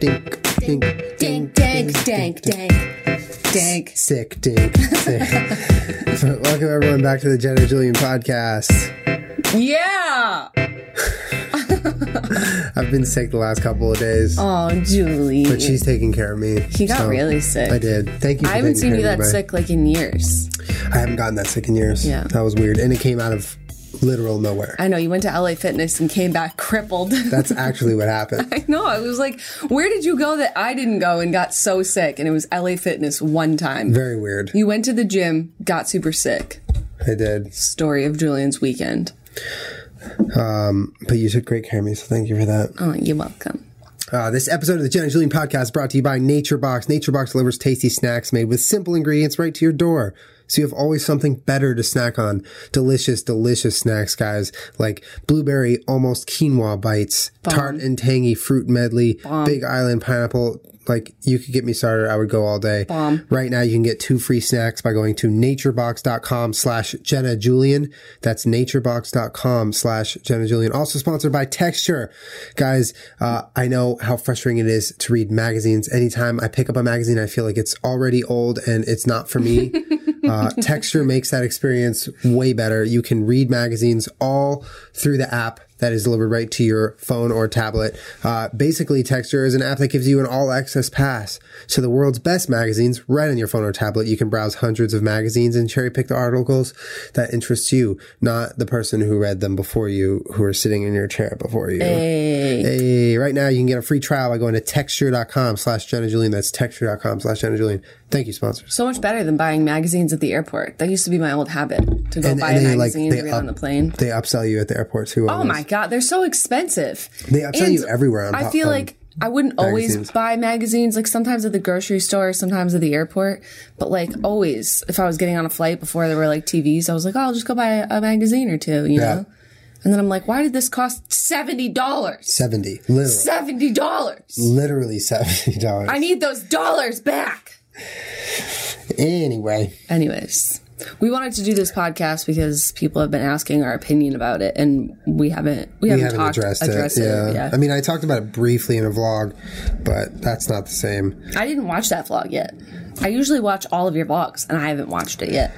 dink, dink, dink, dink, dink, dink. dank. Sick, dink, sick. Welcome everyone back to the Jenna Julian podcast. Yeah. I've been sick the last couple of days, Oh, Julie. but she's taking care of me. He got so really sick. I did. Thank you. For I haven't seen you that sick like in years. I haven't gotten that sick in years. Yeah. that was weird, and it came out of literal nowhere. I know you went to LA Fitness and came back crippled. That's actually what happened. I know. I was like, where did you go that I didn't go and got so sick? And it was LA Fitness one time. Very weird. You went to the gym, got super sick. I did, Story of Julian's weekend. um, but you took great care of me, so thank you for that. Oh, you're welcome. Uh, this episode of the Jenna Julian podcast is brought to you by NatureBox. NatureBox delivers tasty snacks made with simple ingredients right to your door. So you have always something better to snack on. Delicious, delicious snacks, guys, like blueberry almost quinoa bites, tart and tangy fruit medley, Big Island pineapple. Like you could get me started. I would go all day. Bomb. Right now you can get two free snacks by going to naturebox.com slash Jenna Julian. That's naturebox.com slash Jenna Julian. Also sponsored by Texture. Guys, uh, I know how frustrating it is to read magazines. Anytime I pick up a magazine, I feel like it's already old and it's not for me. Uh, Texture makes that experience way better. You can read magazines all through the app that is delivered right to your phone or tablet. Uh, basically, Texture is an app that gives you an all access pass to the world's best magazines right on your phone or tablet. You can browse hundreds of magazines and cherry pick the articles that interest you, not the person who read them before you, who are sitting in your chair before you. Hey. Hey, right now you can get a free trial by going to texture.com slash Jenna Julian. That's texture.com slash Jenna Julian. Thank you, sponsors. So much better than buying magazines at the airport. That used to be my old habit to go And- buy and a they, like, magazine read up- on the plane. They upsell you at the airport too. Oh my god, they're so expensive. They upsell you everywhere on I feel on like I wouldn't always magazines. buy magazines, like sometimes at the grocery store, sometimes at the airport, but like always, if I was getting on a flight before there were like TVs, I was like, oh, I'll just go buy a, a magazine or two, you Yeah. know? And then I'm like, why did this cost $70? 70. Literally. $70. Literally $70. I need those dollars back. Anyway, Anyways, we wanted to do this podcast because people have been asking our opinion about it, and we haven't we, we haven't, haven't talked addressed addressed it. it. Yeah. yeah. I mean, I talked about it briefly in a vlog, but that's not the same. I didn't watch that vlog yet. I usually watch all of your vlogs, and I haven't watched it yet.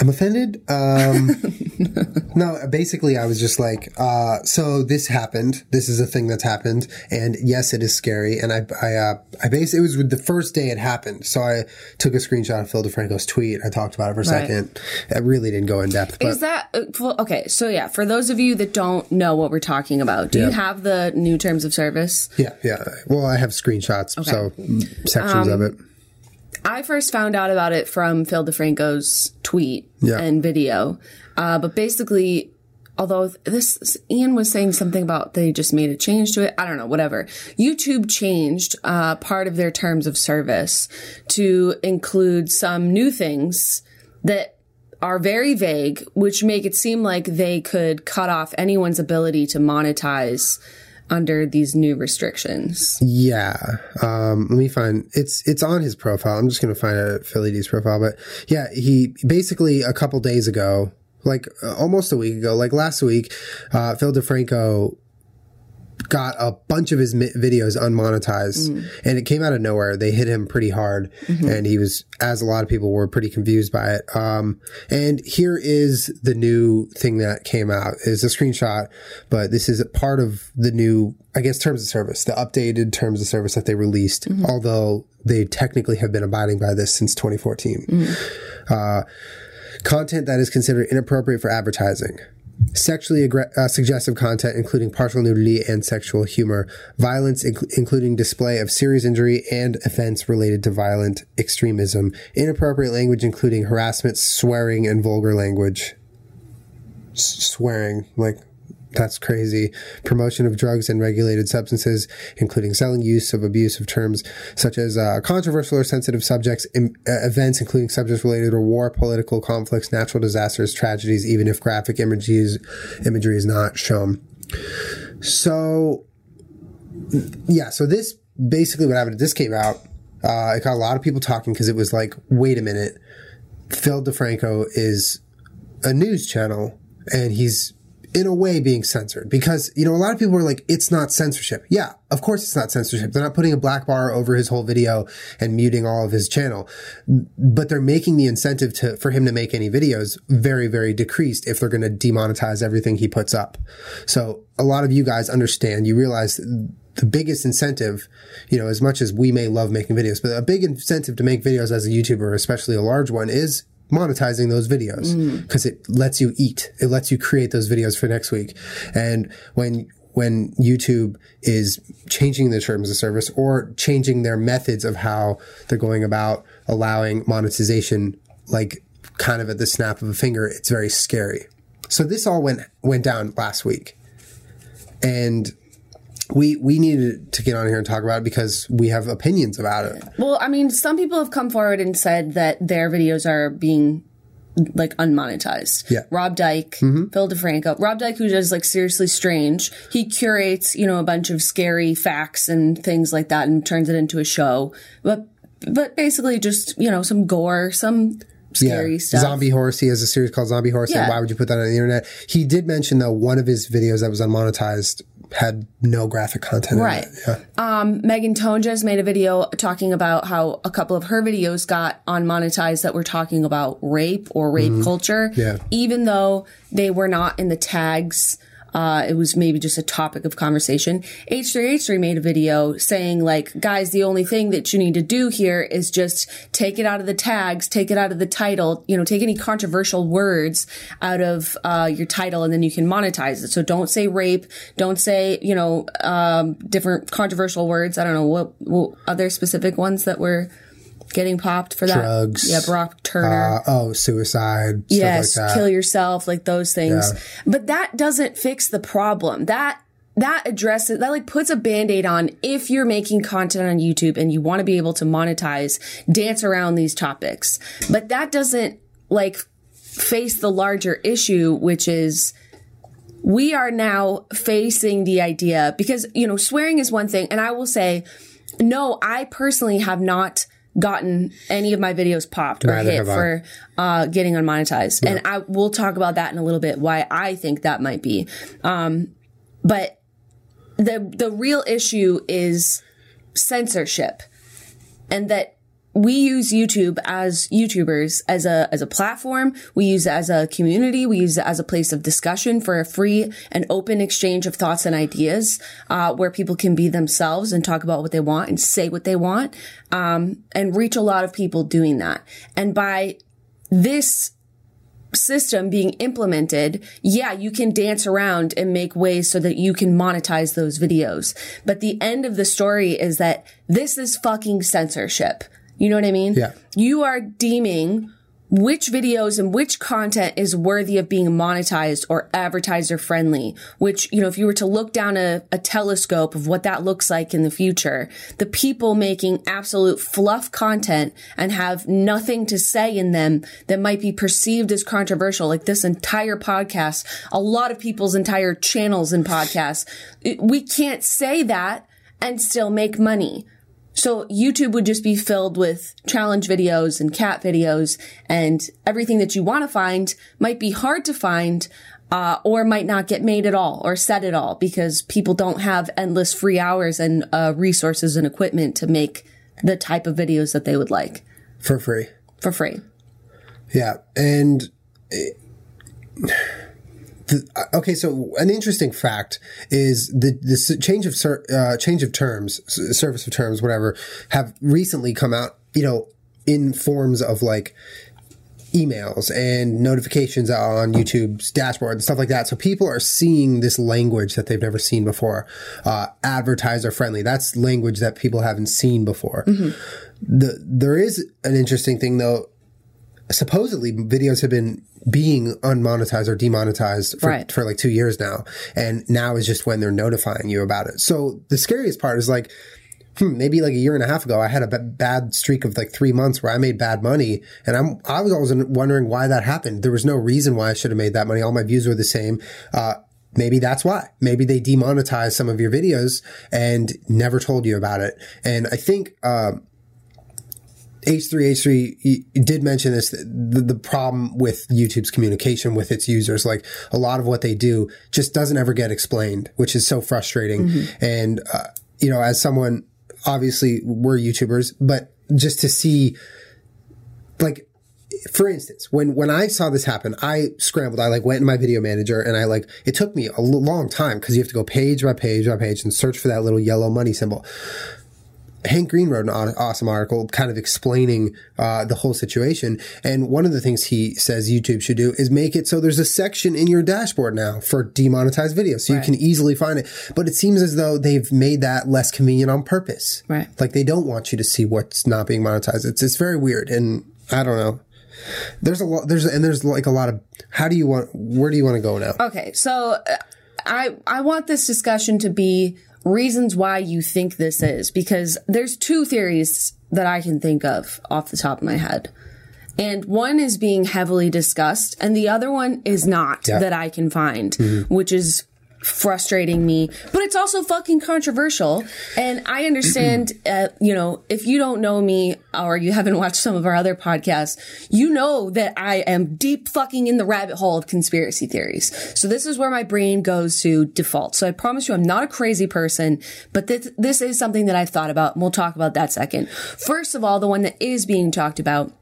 I'm offended. Um, no, basically, I was just like, uh, so this happened. This is a thing that's happened, and yes, it is scary. And I, I, uh, I basically it was with the first day it happened. So I took a screenshot of Phil DeFranco's tweet. I talked about it for a Right. second. I really didn't go in depth, but Is that uh, well, okay? So yeah, for those of you that don't know what we're talking about, do you have the new terms of service? yeah, yeah. Well, I have screenshots, so mm, sections Um, of it. I first found out about it from Phil DeFranco's tweet Yeah. and video, uh, but basically. Although this Ian was saying something about they just made a change to it, I don't know, whatever. YouTube changed uh, part of their terms of service to include some new things that are very vague, which make it seem like they could cut off anyone's ability to monetize under these new restrictions. Yeah. Um, let me find it's it's on his profile. I'm just gonna find a Philly D's profile, but yeah, he basically a couple days ago, like uh, almost a week ago, like last week, uh, Phil DeFranco got a bunch of his mi- videos unmonetized and it came out of nowhere. They hit him pretty hard and he was, as a lot of people were pretty confused by it. Um, and here is the new thing that came out is a screenshot, but this is a part of the new, I guess, terms of service, the updated terms of service that they released, although they technically have been abiding by this since 2014. Uh, content that is considered inappropriate for advertising sexually aggr- uh, suggestive content, including partial nudity and sexual humor, violence, inc- including display of serious injury and offense related to violent extremism, inappropriate language, including harassment, swearing, and vulgar language. S- swearing, like, that's crazy. Promotion of drugs and regulated substances, including selling use of abusive terms such as uh, controversial or sensitive subjects, im- uh, events, including subjects related to war, political conflicts, natural disasters, tragedies, even if graphic images, imagery is not shown. So, yeah, so this basically what happened. This came out. Uh, it got a lot of people talking because it was like, wait a minute, Phil DeFranco is a news channel and he's in a way being censored because you know a lot of people are like it's not censorship. Yeah of course it's not censorship. They're not putting a black bar over his whole video and muting all of his channel. But they're making the incentive to for him to make any videos very very decreased if they're going to demonetize everything he puts up. So a lot of you guys understand you realize the biggest incentive, you know, as much as we may love making videos, but a big incentive to make videos as a YouTuber, especially a large one, is monetizing those videos mm. because it lets you eat. It lets you create those videos for next week. And when when YouTube is changing the terms of service or changing their methods of how they're going about allowing monetization, like kind of at the snap of a finger, it's very scary. So this all went went down last week, and we we needed to get on here and talk about it because we have opinions about it. Well, I mean, some people have come forward and said that their videos are being like unmonetized. Yeah. Mm-hmm. Rob Dyke, Phil DeFranco. Rob Dyke, who does like Seriously Strange, he curates, you know, a bunch of scary facts and things like that and turns it into a show. But but basically just, you know, some gore, some scary stuff. Zombie Horse. He has a series called Zombie Horse. Yeah. And why would you put that on the internet? He did mention though one of his videos that was unmonetized had no graphic content. Right. In it. Yeah. Um, Megan Tonjes made a video talking about how a couple of her videos got unmonetized that were talking about rape or rape culture. Mm-hmm. Yeah. Even though they were not in the tags. Uh, it was maybe just a topic of conversation. H3H3 made a video saying like, guys, the only thing that you need to do here is just take it out of the tags, take it out of the title, you know, take any controversial words out of, uh, your title and then you can monetize it. So don't say rape. Don't say, you know, um, different controversial words. I don't know what, what other specific ones that were getting popped for that. Drugs. Yeah. Brock Turner. Uh, oh, suicide. yes, like that. kill yourself, like those things. Yeah. But that doesn't fix the problem. That that addresses that like puts a band-aid on if you're making content on YouTube and you want to be able to monetize, dance around these topics. But that doesn't like face the larger issue, which is we are now facing the idea because, you know, swearing is one thing. And I will say, no, I personally have not gotten any of my videos popped or Neither hit for uh, getting unmonetized. And I will talk about that in a little bit, why I think that might be. Um, but the, the real issue is censorship and that we use YouTube as YouTubers as a as a platform. We use it as a community. We use it as a place of discussion for a free and open exchange of thoughts and ideas, uh, where people can be themselves and talk about what they want and say what they want, um, and reach a lot of people doing that. And by this system being implemented, yeah, you can dance around and make ways so that you can monetize those videos. But the end of the story is that this is fucking censorship. You know what I mean? Yeah. You are deeming which videos and which content is worthy of being monetized or advertiser friendly, which, you know, if you were to look down a, a telescope of what that looks like in the future, the people making absolute fluff content and have nothing to say in them that might be perceived as controversial, like this entire podcast, a lot of people's entire channels and podcasts, we can't say that and still make money. So YouTube would just be filled with challenge videos and cat videos and everything that you want to find might be hard to find, uh, or might not get made at all or said at all because people don't have endless free hours and, uh, resources and equipment to make the type of videos that they would like for free. for free. Yeah, and it- the, uh, okay, so an interesting fact is the the change of uh, change of terms, service of terms, whatever, have recently come out. You know, in forms of like emails and notifications on YouTube's dashboard and stuff like that. So people are seeing this language that they've never seen before. Uh, advertiser friendly. That's language that people haven't seen before. The, there is an interesting thing though. Supposedly videos have been being unmonetized or demonetized for, Right. for like two years now. And now is just when they're notifying you about it. So the scariest part is like, hmm, maybe like a year and a half ago, I had a b- bad streak of like three months where I made bad money, and I'm I was always wondering why that happened. There was no reason why I should have made that money. All my views were the same. Uh, maybe that's why. Maybe they demonetized some of your videos and never told you about it. And I think. Um, H3H3 did mention this the, the problem with YouTube's communication with its users. Like a lot of what they do just doesn't ever get explained, which is so frustrating. Mm-hmm. And, uh, you know, as someone, obviously we're YouTubers, but just to see, like, for instance, when, when I saw this happen, I scrambled. I like went in my video manager and I like, it took me a long time because you have to go page by page by page and search for that little yellow money symbol. Hank Green wrote an awesome article kind of explaining uh, the whole situation. And one of the things he says YouTube should do is make it so there's a section in your dashboard now for demonetized videos. So right. you can easily find it. But it seems as though they've made that less convenient on purpose. Right. Like they don't want you to see what's not being monetized. It's, it's very weird. And I don't know. There's a lot, there's, and there's like a lot of, how do you want, where do you want to go now? Okay. So uh, I, I want this discussion to be reasons why you think this is because there's two theories that I can think of off the top of my head. And one is being heavily discussed and the other one is not yeah. that I can find, mm-hmm. which is frustrating me, but it's also fucking controversial. And I understand, uh, you know, if you don't know me or you haven't watched some of our other podcasts, you know that I am deep fucking in the rabbit hole of conspiracy theories. So this is where my brain goes to default. So I promise you, I'm not a crazy person, but this, this is something that I've thought about. And we'll talk about that second. First of all, the one that is being talked about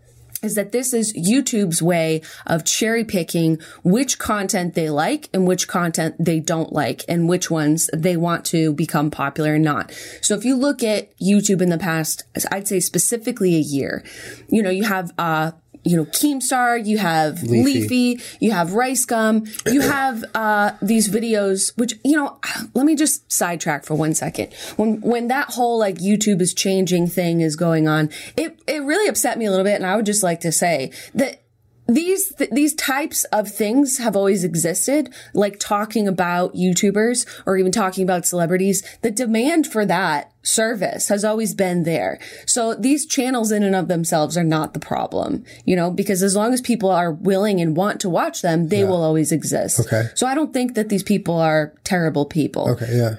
is that this is YouTube's way of cherry picking which content they like and which content they don't like and which ones they want to become popular and not. So if you look at YouTube in the past, I'd say specifically a year, you know, you have, uh, you know, Keemstar, you have Leafy, Leafy you have Rice Gum, you have uh, these videos, which you know, let me just sidetrack for one second. When when that whole like YouTube is changing thing is going on, it it really upset me a little bit, and I would just like to say that these th- these types of things have always existed like talking about youtubers or even talking about celebrities. The demand for that service has always been there. So these channels in and of themselves are not the problem you know because as long as people are willing and want to watch them they yeah. will always exist. Okay. So i don't think that these people are terrible people. Okay yeah.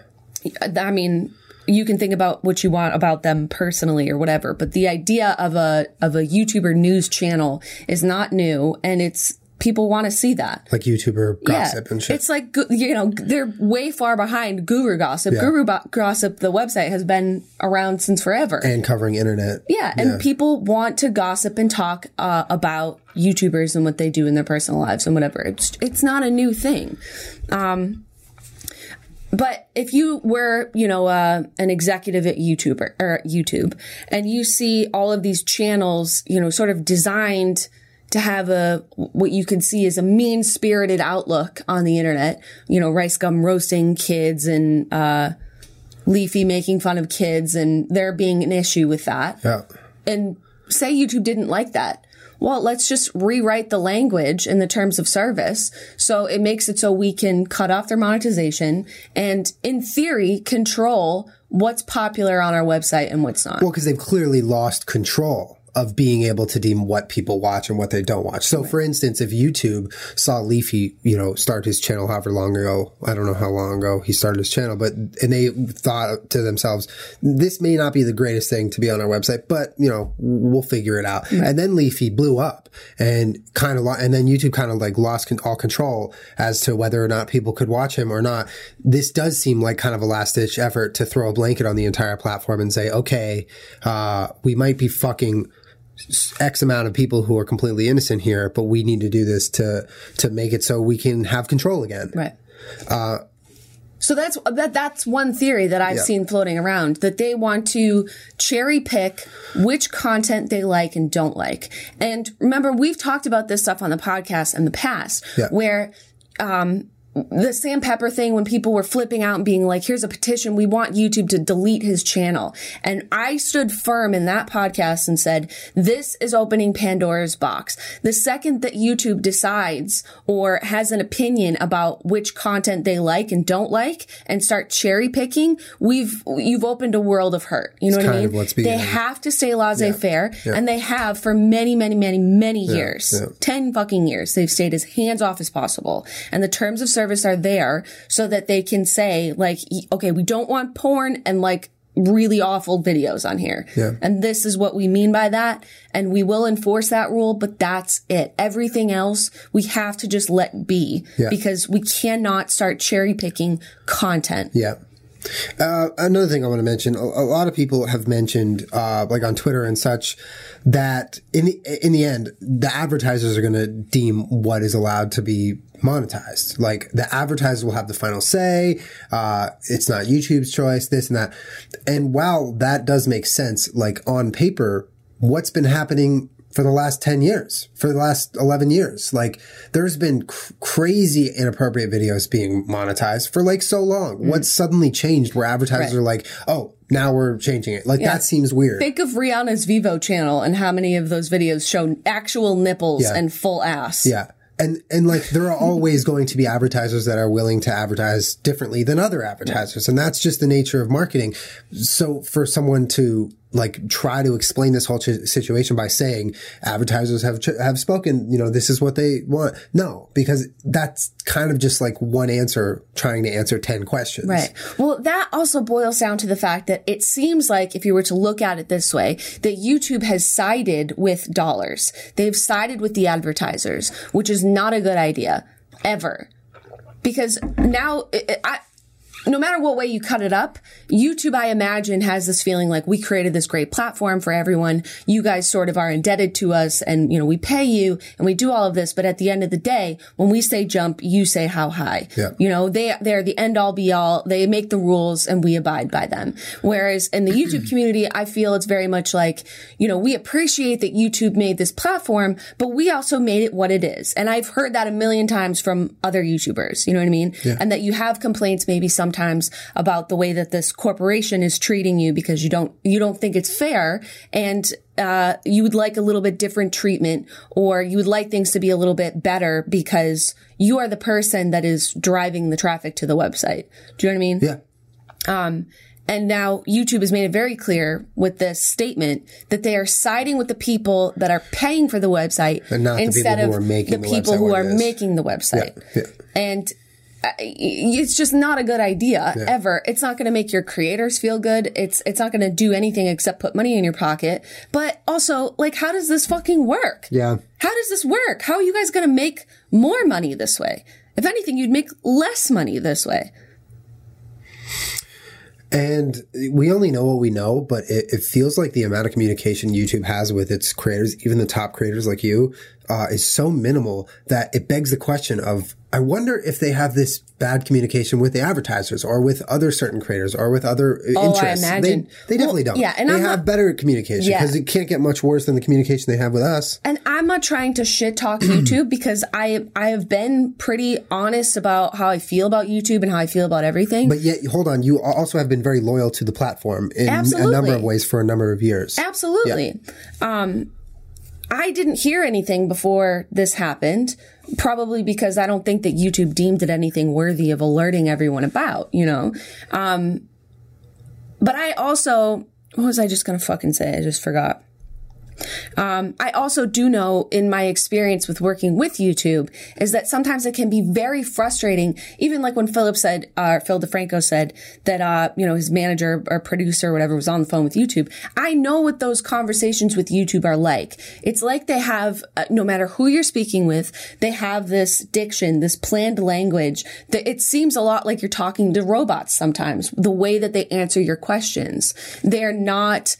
I mean, you can think about what you want about them personally or whatever, but the idea of a of a YouTuber news channel is not new and it's people want to see that. Like YouTuber gossip yeah. and shit. It's like, you know, they're way far behind Guru Gossip. Yeah. Guru Bo- Gossip, the website, has been around since forever. And covering internet. Yeah. And yeah. people want to gossip and talk uh, about YouTubers and what they do in their personal lives and whatever. It's, it's not a new thing. Um, but if you were, you know, uh, an executive at YouTube or YouTube and you see all of these channels, you know, sort of designed to have a, what you can see as a mean spirited outlook on the internet, you know, Rice Gum roasting kids and, uh, Leafy making fun of kids and there being an issue with that. Yeah. And say YouTube didn't like that well, let's just rewrite the language in the terms of service. So it makes it so we can cut off their monetization and in theory control what's popular on our website and what's not. Well, because they've clearly lost control of being able to deem what people watch and what they don't watch. So, for instance, if YouTube saw Leafy, you know, start his channel however long ago, I don't know how long ago he started his channel, but, and they thought to themselves, this may not be the greatest thing to be on our website, but, you know, we'll figure it out. Right. And then Leafy blew up and kind of, and then YouTube kind of like lost all control as to whether or not people could watch him or not. This does seem like kind of a last ditch effort to throw a blanket on the entire platform and say, okay, uh, we might be fucking X amount of people who are completely innocent here, but we need to do this to to make it so we can have control again. Right. Uh, so that's that. That's one theory that I've yeah. seen floating around that they want to cherry pick which content they like and don't like. And remember, we've talked about this stuff on the podcast in the past, yeah. where um, the Sam Pepper thing when people were flipping out and being like, here's a petition. We want YouTube to delete his channel. And I stood firm in that podcast and said, this is opening Pandora's box. The second that YouTube decides or has an opinion about which content they like and don't like and start cherry picking, we've, you've opened a world of hurt. You know it's what I mean? They have to stay laissez faire yeah. yeah. and they have for many, many, many, many yeah. years. 10 fucking years. They've stayed as hands off as possible. And the terms of service are there so that they can say like, okay, we don't want porn and like really awful videos on here. Yeah. And this is what we mean by that. And we will enforce that rule, but that's it. Everything else we have to just let be Yeah. because we cannot start cherry picking content. Yeah. Uh, another thing I want to mention: a, a lot of people have mentioned, uh, like on Twitter and such, that in the in the end, the advertisers are going to deem what is allowed to be monetized. Like the advertisers will have the final say. Uh, it's not YouTube's choice. This and that. And while that does make sense, like on paper, what's been happening for the last 10 years, for the last 11 years. Like there's been cr- crazy inappropriate videos being monetized for like so long. Mm-hmm. What's suddenly changed where advertisers Right. are like, oh, now we're changing it. Like that seems weird. Think of Rihanna's Vevo channel and how many of those videos show actual nipples Yeah. and full ass. Yeah. And, and like there are always going to be advertisers that are willing to advertise differently than other advertisers. And that's just the nature of marketing. So for someone to like try to explain this whole ch- situation by saying advertisers have, ch- have spoken, you know, this is what they want. No, because that's kind of just like one answer trying to answer 10 questions. Right. Well, that also boils down to the fact that it seems like if you were to look at it this way, that YouTube has sided with dollars. They've sided with the advertisers, which is not a good idea ever. Because now I, I no matter what way you cut it up, YouTube, I imagine, has this feeling like we created this great platform for everyone. You guys sort of are indebted to us and, you know, we pay you and we do all of this. But at the end of the day, when we say jump, you say how high. Yeah. You know, they, they're the end all be all. They make the rules and we abide by them. Whereas in the YouTube community, I feel it's very much like, you know, we appreciate that YouTube made this platform, but we also made it what it is. And I've heard that a million times from other YouTubers. You know what I mean? Yeah. And that you have complaints maybe sometimes about the way that this corporation is treating you because you don't, you don't think it's fair. And, uh, you would like a little bit different treatment or you would like things to be a little bit better because you are the person that is driving the traffic to the website. Do you know what I mean? Yeah. Um, And now YouTube has made it very clear with this statement that they are siding with the people that are paying for the website And not the instead people of who are making the the people who are making the website. Yeah. And uh, Uh, it's just not a good idea ever. It's not going to make your creators feel good. It's it's not going to do anything except put money in your pocket. But also, like, how does this fucking work? Yeah. How does this work? How are you guys going to make more money this way? If anything, you'd make less money this way. And we only know what we know, but it, it feels like the amount of communication YouTube has with its creators, even the top creators like you, uh, is so minimal that it begs the question of, I wonder if they have this bad communication with the advertisers or with other certain creators or with other uh, Oh, I interests. imagine. They, they definitely Well, don't. yeah, and they I'm have not- better communication Yeah. because it can't get much worse than the communication they have with us. And I'm not trying to shit talk YouTube because I I have been pretty honest about how I feel about YouTube and how I feel about everything. But yet, hold on, you also have been very loyal to the platform in a number of ways for a number of years. Absolutely. Um, I didn't hear anything before this happened, probably because I don't think that YouTube deemed it anything worthy of alerting everyone about, you know? Um, but I also, what was I just going to fucking say? I just forgot. Um, I also do know in my experience with working with YouTube is that sometimes it can be very frustrating. Even like when Philip said, uh, Phil DeFranco said that, uh, you know, his manager or producer or whatever was on the phone with YouTube. I know what those conversations with YouTube are like. It's like they have, uh, no matter who you're speaking with, they have this diction, this planned language that it seems a lot like you're talking to robots sometimes, the way that they answer your questions. They're not,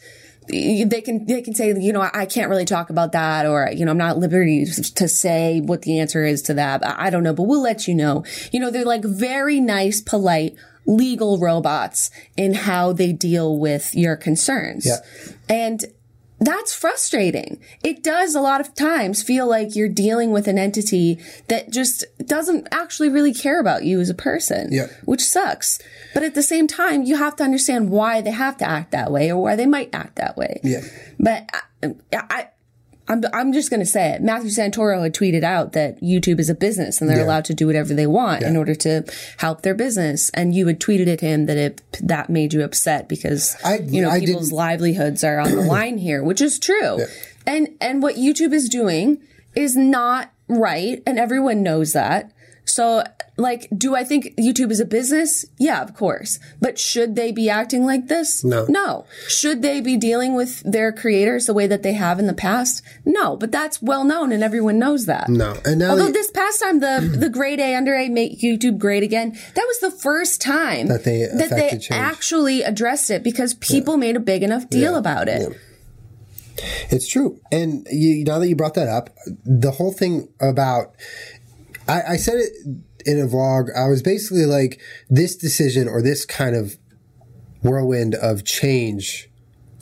they can they can say you know I can't really talk about that or you know I'm not at liberty to say what the answer is to that. I don't know but we'll let you know. You know they're like very nice polite legal robots in how they deal with your concerns. Yeah. and that's frustrating. It does a lot of times feel like you're dealing with an entity that just doesn't actually really care about you as a person, Yeah. which sucks. But at the same time, you have to understand why they have to act that way or why they might act that way. Yeah. But I, I I'm, I'm just going to say it. Matthew Santoro had tweeted out that YouTube is a business and they're Yeah. allowed to do whatever they want in order to help their business. And you had tweeted at him that it that made you upset because I- you know I people's didn't- livelihoods are on the line here, which is true. And and what YouTube is doing is not right, and everyone knows that. So, like, do I think YouTube is a business? Yeah, of course. But should they be acting like this? No. No. Should they be dealing with their creators the way that they have in the past? No. But that's well known and everyone knows that. No. And now Although they- this past time, the the grade A under A make YouTube great again. That was the first time That they that they change. actually addressed it because people made a big enough deal about it. It's true. And you, now that you brought that up, the whole thing about, I, I said it in a vlog. I was basically like, this decision or this kind of whirlwind of change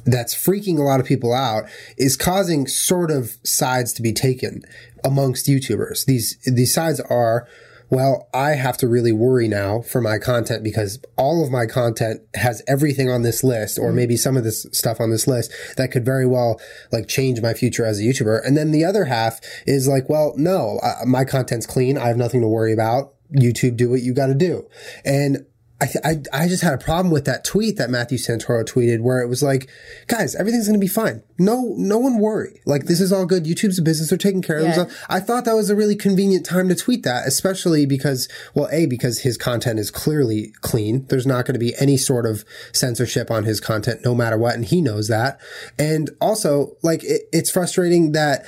that's freaking a lot of people out is causing sort of sides to be taken amongst YouTubers. These these sides are well, I have to really worry now for my content because all of my content has everything on this list or maybe some of this stuff on this list that could very well like change my future as a YouTuber. And then the other half is like, well, no, uh, my content's clean. I have nothing to worry about. YouTube, do what you got to do. And I, th- I, I just had a problem with that tweet that Matthew Santoro tweeted where it was like, guys, everything's going to be fine. No, no one worry. Like, this is all good. YouTube's a business. They're taking care of Yeah. themselves. I thought that was a really convenient time to tweet that, especially because, well, A, because his content is clearly clean. There's not going to be any sort of censorship on his content no matter what. And he knows that. And also, like, it, it's frustrating that,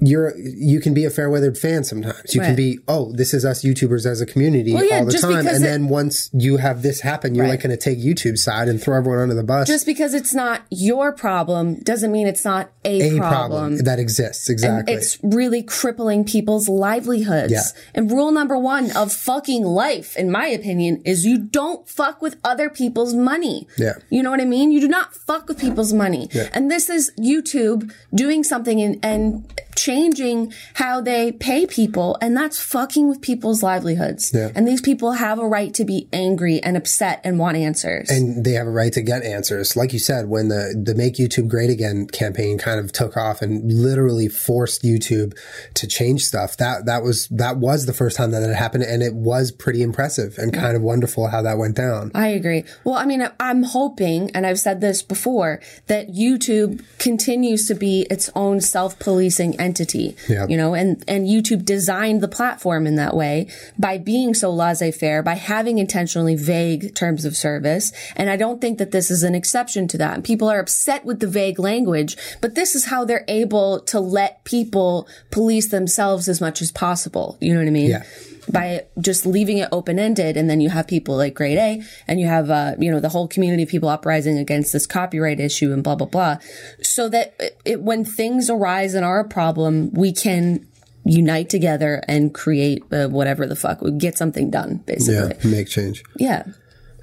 you're you can be a fair weathered fan sometimes. You can be, oh, this is us YouTubers as a community Well, yeah, all the time. And it- then once you have this happen, you're Right. like going to take YouTube's side and throw everyone under the bus. Just because it's not your problem doesn't mean it's not a, a problem. problem that exists. Exactly. It's really crippling people's livelihoods. Yeah. And rule number one of fucking life, in my opinion, is you don't fuck with other people's money. Yeah. You know what I mean? You do not fuck with people's money. And this is YouTube doing something and, and changing how they pay people. And that's fucking with people's livelihoods. Yeah. And these people have a right to be angry and upset and want answers. and they have a right to get answers. Like you said, when the, the Make YouTube Great Again campaign kind of took off and literally forced YouTube to change stuff, that, that was, that was the first time that it happened. And it was pretty impressive and kind of wonderful how that went down. I agree. Well, I mean, I'm hoping, and I've said this before, that YouTube continues to be its own self-policing entity. Yeah. You know, and, and YouTube designed the platform in that way by being so laissez-faire, by having intentionally vague terms of service. And I don't think that this is an exception to that. And people are upset with the vague language, but this is how they're able to let people police themselves as much as possible. You know what I mean? Yeah. By just leaving it open ended. And then you have people like grade A and you have, uh, you know, the whole community of people uprising against this copyright issue and blah, blah, blah. So that it, when things arise and are a problem, we can unite together and create uh, whatever the fuck, we get something done, Yeah. basically. Make change. Yeah.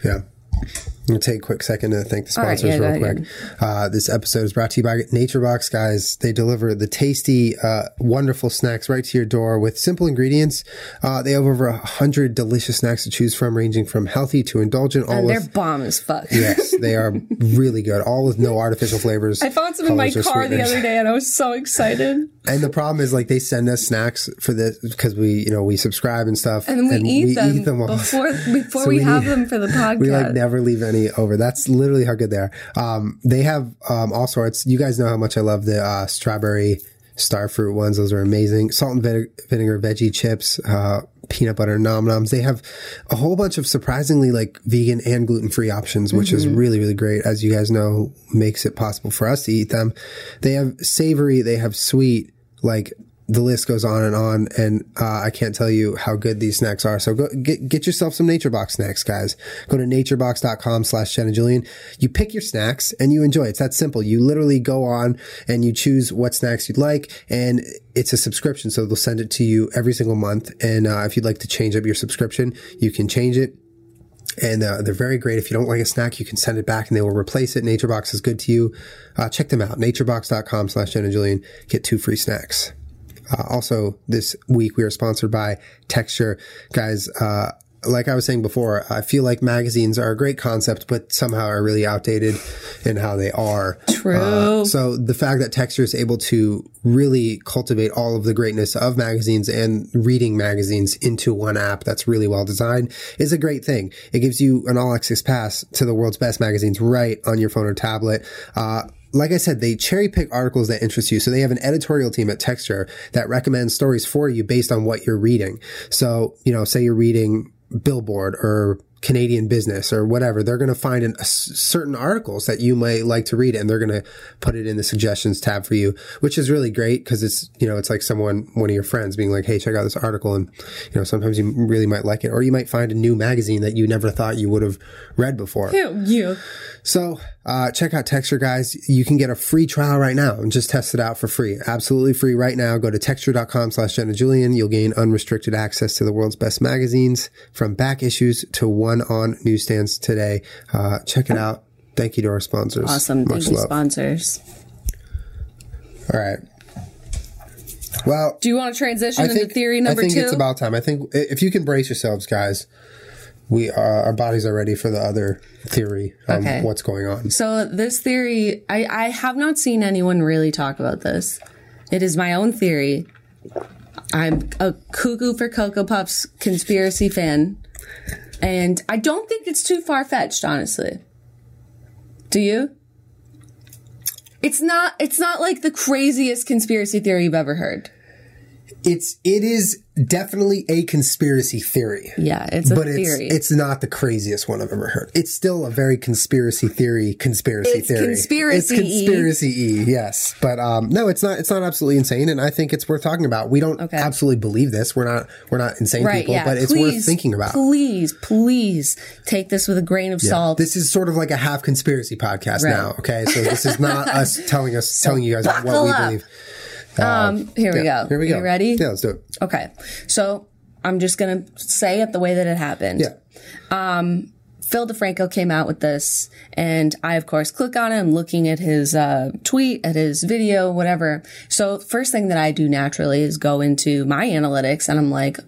Yeah. I'm going to take a quick second to thank the All right, sponsors yeah, real quick. Uh, this episode is brought to you by NatureBox, guys. They deliver the tasty, uh, wonderful snacks right to your door with simple ingredients. Uh, they have over a hundred delicious snacks to choose from, ranging from healthy to indulgent, all And they're bomb as fuck. yes, they are really good, all with no artificial flavors. I found some in my car the other day and I was so excited. And the problem is like they send us snacks for this because we, you know, we subscribe and stuff. And we, eat, them all. before, before So we, we have need- them for the podcast. We like never leave any over. That's literally how good they are. Um, they have um, all sorts. You guys know how much I love the uh, strawberry star fruit ones. Those are amazing. Salt and vine- vinegar veggie chips, uh, peanut butter nom noms. They have a whole bunch of surprisingly like vegan and gluten free options, which is really really great. As you guys know, makes it possible for us to eat them. They have savory. They have sweet. Like the list goes on and on, and uh, I can't tell you how good these snacks are. So go get get yourself some NatureBox snacks, guys. Go to naturebox.com slash Julian. You pick your snacks and you enjoy. It's that simple. You literally go on and you choose what snacks you'd like, and it's a subscription, so they'll send it to you every single month. And uh, if you'd like to change up your subscription, you can change it and uh, they're very great. If you don't like a snack, you can send it back and they will replace it. NatureBox is good to you. Uh, check them out. Naturebox.com slash Jenna Julian. Get two free snacks. Uh, also, this week we are sponsored by Texture. Guys, uh, like I was saying before, I feel like magazines are a great concept, but somehow are really outdated in how they are. True. Uh, so the fact that Texture is able to really cultivate all of the greatness of magazines and reading magazines into one app that's really well designed is a great thing. It gives you an all access pass to the world's best magazines right on your phone or tablet. Uh, like I said, they cherry pick articles that interest you. So they have an editorial team at Texture that recommends stories for you based on what you're reading. So, you know, say you're reading Billboard or Canadian business or whatever, they're going to find an, certain articles that you might like to read and they're going to put it in the suggestions tab for you, which is really great because it's, you know, it's like someone, one of your friends being like, Hey, check out this article. And, you know, sometimes you really might like it or you might find a new magazine that you never thought you would have read before. You. So, uh, check out Texture, guys. You can get a free trial right now and just test it out for free. Absolutely free right now. Go to texture.com slash Jenna Julian. You'll gain unrestricted access to the world's best magazines from back issues to one on newsstands today. Uh, check it out. Thank you to our sponsors. Awesome. Much Thank you, sponsors. All right. Well, do you want to transition I think, into theory number two? I think two? it's about time. I think if you can brace yourselves, guys, we are, our bodies are ready for the other theory on okay. what's going on. So this theory, I, I have not seen anyone really talk about this. It is my own theory. I'm a cuckoo for Cocoa Puffs conspiracy fan, and I don't think it's too far fetched, honestly. Do you? It's not. It's not like the craziest conspiracy theory you've ever heard. It's. It is definitely a conspiracy theory. Yeah, it's a but theory. It's, it's not the craziest one I've ever heard. It's still a very conspiracy theory, conspiracy it's theory. Conspiracy it's conspiracy e, yes. But um, no, it's not. It's not absolutely insane, and I think it's worth talking about. We don't okay. absolutely believe this. We're not. We're not insane right, people, yeah. but it's please, worth thinking about. Please, please take this with a grain of yeah. salt. This is sort of like a half conspiracy podcast right. now. Okay, so this is not us telling us so telling you guys what we up. believe. Um, here we yeah, go. Here we go. You ready? Yeah, let's do it. Okay. So I'm just going to say it the way that it happened. Yeah. Um, Phil DeFranco came out with this, and I, of course, click on him, looking at his uh, tweet, at his video, whatever. So, first thing that I do naturally is go into my analytics, and I'm like,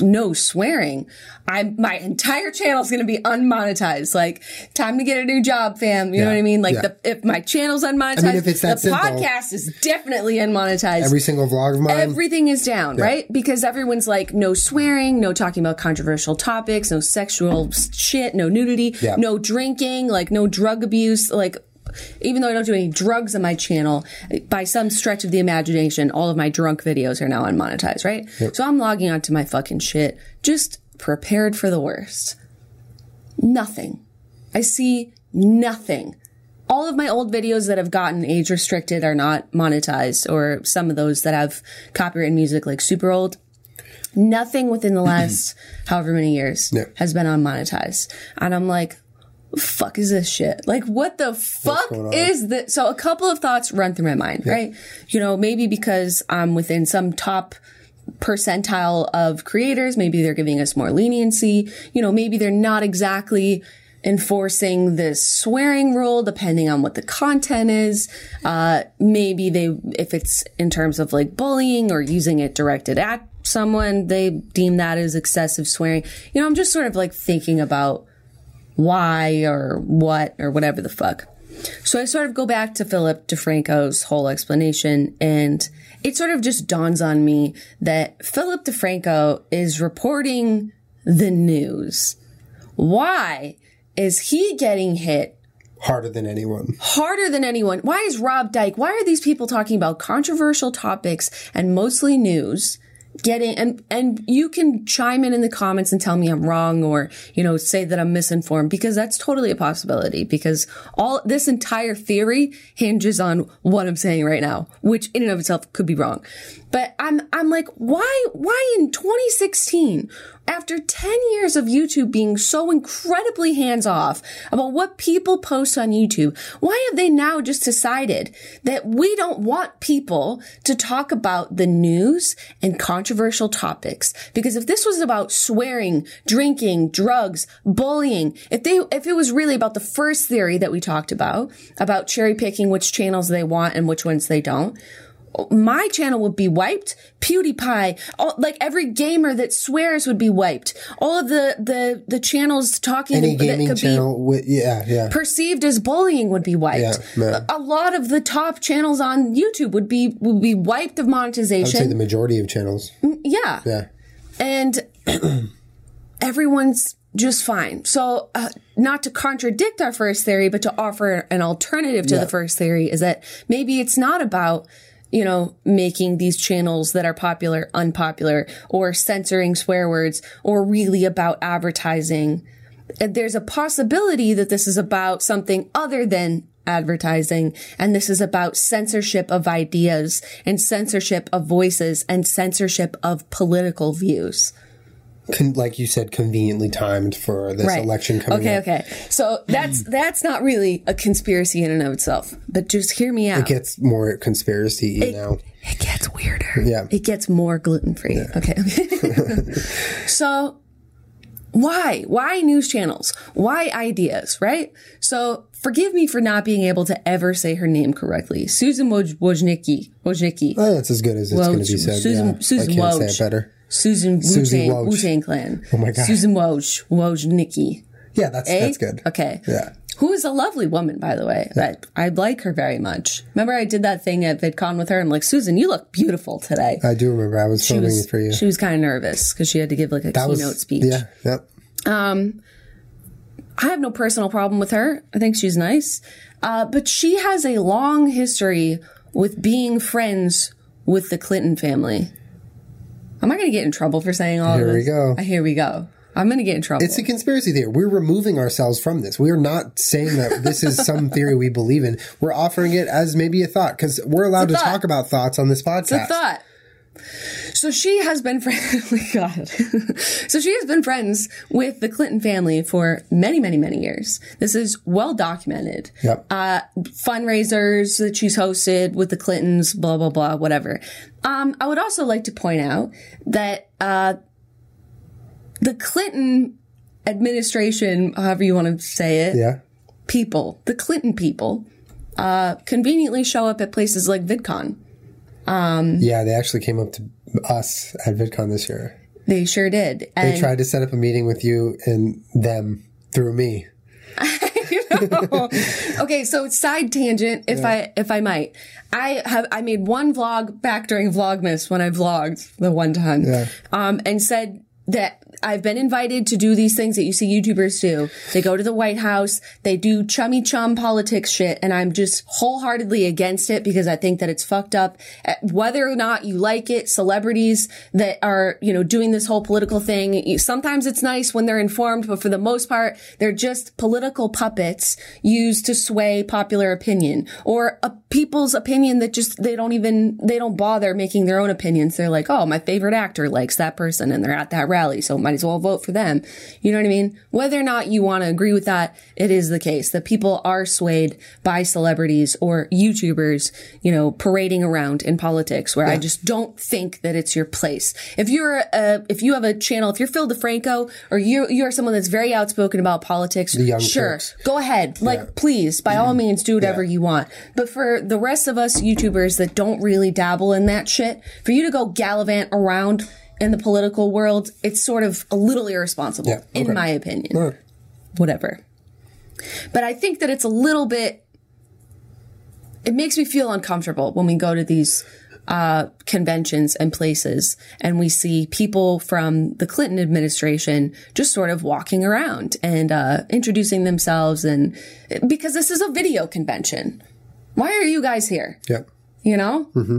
no swearing. I'm my entire channel is going to be unmonetized. Like, time to get a new job, fam. You yeah. know what I mean? Like, yeah. the, if my channel's unmonetized, I mean, if it's that the simple, podcast is definitely unmonetized. Every single vlog of mine, everything is down, yeah. right? Because everyone's like, no swearing, no talking about controversial topics, no sexual shit, no nudity, no drinking, like no drug abuse, like even though I don't do any drugs on my channel, by some stretch of the imagination, all of my drunk videos are now unmonetized, right? Yep. So I'm logging onto my fucking shit, just prepared for the worst. Nothing. I see nothing. All of my old videos that have gotten age restricted are not monetized, or some of those that have copyright music, like super old. Nothing within the last however many years has been unmonetized. And I'm like, fuck is this shit? Like, what the fuck is this? So a couple of thoughts run through my mind, yeah. right? You know, maybe because I'm within some top percentile of creators, maybe they're giving us more leniency. You know, maybe they're not exactly enforcing this swearing rule depending on what the content is. Uh, maybe they, if it's in terms of like bullying or using it directed at someone, they deem that as excessive swearing. You know, I'm just sort of like thinking about why or what or whatever the fuck. So I sort of go back to Philip DeFranco's whole explanation, and it sort of just dawns on me that Philip DeFranco is reporting the news. Why is he getting hit harder than anyone. Harder than anyone. Why is Rob Dyke? Why are these people talking about controversial topics and mostly news? Getting and and you can chime in in the comments and tell me I'm wrong or you know say that I'm misinformed because that's totally a possibility because all this entire theory hinges on what I'm saying right now which in and of itself could be wrong. But I'm I'm like why why in 2016 after 10 years of YouTube being so incredibly hands off about what people post on YouTube, why have they now just decided that we don't want people to talk about the news and controversial topics? Because if this was about swearing, drinking, drugs, bullying, if they, if it was really about the first theory that we talked about, about cherry picking which channels they want and which ones they don't, my channel would be wiped. PewDiePie, all, like every gamer that swears would be wiped. All of the the the channels talking Any gaming that could channel, be with, yeah, yeah, perceived as bullying would be wiped. Yeah, a, a, lot of the top channels on YouTube would be would be wiped of monetization. I would say the majority of channels. Mm, yeah, yeah, and everyone's just fine. So, uh, not to contradict our first theory, but to offer an alternative to Yeah. the first theory is that maybe it's not about, you know, making these channels that are popular unpopular or censoring swear words or really about advertising. And there's a possibility that this is about something other than advertising and this is about censorship of ideas and censorship of voices and censorship of political views. Con- like you said, conveniently timed for this election coming okay, up. okay. Okay. So that's that's not really a conspiracy in and of itself. But just hear me out. It gets more conspiracy you know. It gets weirder. Yeah. It gets more gluten free. Okay. so why? Why news channels? Why ideas, right? So forgive me for not being able to ever say her name correctly. Susan Woj- Wojnicki. Wojnicki. Oh, that's as good as it's going to be said. Susan, yeah, Susan I can't Woj. say it better. Susan Susie Wu-Tang, Woj. Wu-Tang Clan. Oh my God. Susan Woj. Wojnicki. Yeah, that's Eh? that's good. Okay. Yeah. Who is a lovely woman, by the way. I, I like her very much. Remember, I did that thing at VidCon with her. I'm like, Susan, you look beautiful today. I do remember. I was She filming was, for you. she was kind of nervous because she had to give like a that was keynote speech. Yeah. Yep. I have no personal problem with her. I think she's nice. Uh, but she has a long history with being friends with the Clinton family. Am I going to get in trouble for saying all this? Here we go. Uh, Here we go. I'm going to get in trouble. It's a conspiracy theory. We're removing ourselves from this. We are not saying that this is some theory we believe in. We're offering it as maybe a thought because we're allowed to thought. talk about thoughts on this podcast. It's a thought. So she has been friends. Oh God. so she has been friends with the Clinton family for many, many, many years. This is well documented. Yep. Uh, fundraisers that she's hosted with the Clintons, blah blah blah, whatever. Um, I would also like to point out that uh, the Clinton administration, however you want to say it, yeah. people, the Clinton people, uh, conveniently show up at places like VidCon. Yeah. They actually came up to us at VidCon this year. They sure did. They tried to set up a meeting with you and them through me. okay, so side tangent, if I if I might, I have I made one vlog back during Vlogmas when I vlogged the one time, Yeah. um, and said that I've been invited to do these things that you see YouTubers do. They go to the White House, they do chummy chum politics shit, and I'm just wholeheartedly against it because I think that it's fucked up. Uh, Whether or not you like it, celebrities that are, you know, doing this whole political thing, sometimes it's nice when they're informed, but for the most part, they're just political puppets used to sway popular opinion or a people's opinion that just, they don't even, they don't bother making their own opinions. They're like, oh, my favorite actor likes that person and they're at that rally, so might as well vote for them. You know what I mean? Whether or not you want to agree with that, it is the case that people are swayed by celebrities or YouTubers, you know, parading around in politics where I just don't think that it's your place. If you're a, if you have a channel, if you're Phil DeFranco or you, you're someone that's very outspoken about politics, sure, Turks. go ahead. Like, please, by all means, do whatever you want. But for the rest of us YouTubers that don't really dabble in that shit, for you to go gallivant around in the political world, it's sort of a little irresponsible, Yeah, in my opinion. Alright. Whatever. But I think that it's a little bit, it makes me feel uncomfortable when we go to these uh, conventions and places and we see people from the Clinton administration just sort of walking around and uh, introducing themselves and because this is a video convention. Why are you guys here? Yep. You know? Mm-hmm.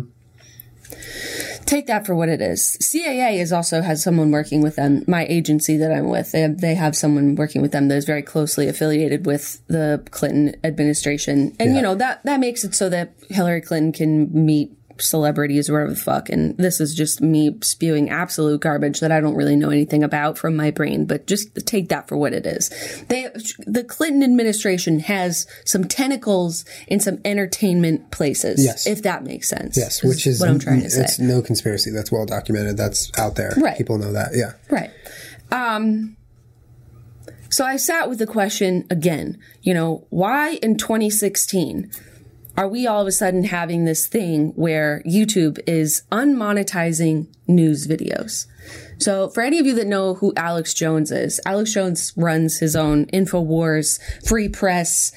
Take that for what it is. CAA is also has someone working with them. My agency that I'm with, they have, they have someone working with them that is very closely affiliated with the Clinton administration, and Yeah. you know that that makes it so that Hillary Clinton can meet celebrities or whatever the fuck. And this is just me spewing absolute garbage that I don't really know anything about from my brain, but just take that for what it is. They, the Clinton administration has some tentacles in some entertainment places. Yes. If that makes sense. Yes, which is what I'm trying to say. It's no conspiracy. That's well documented. That's out there. Right. People know that. Yeah. Right. Um, so I sat with the question again, you know, why in 2016 are we all of a sudden having this thing where YouTube is unmonetizing news videos? So for any of you that know who Alex Jones is, Alex Jones runs his own InfoWars, Free Press,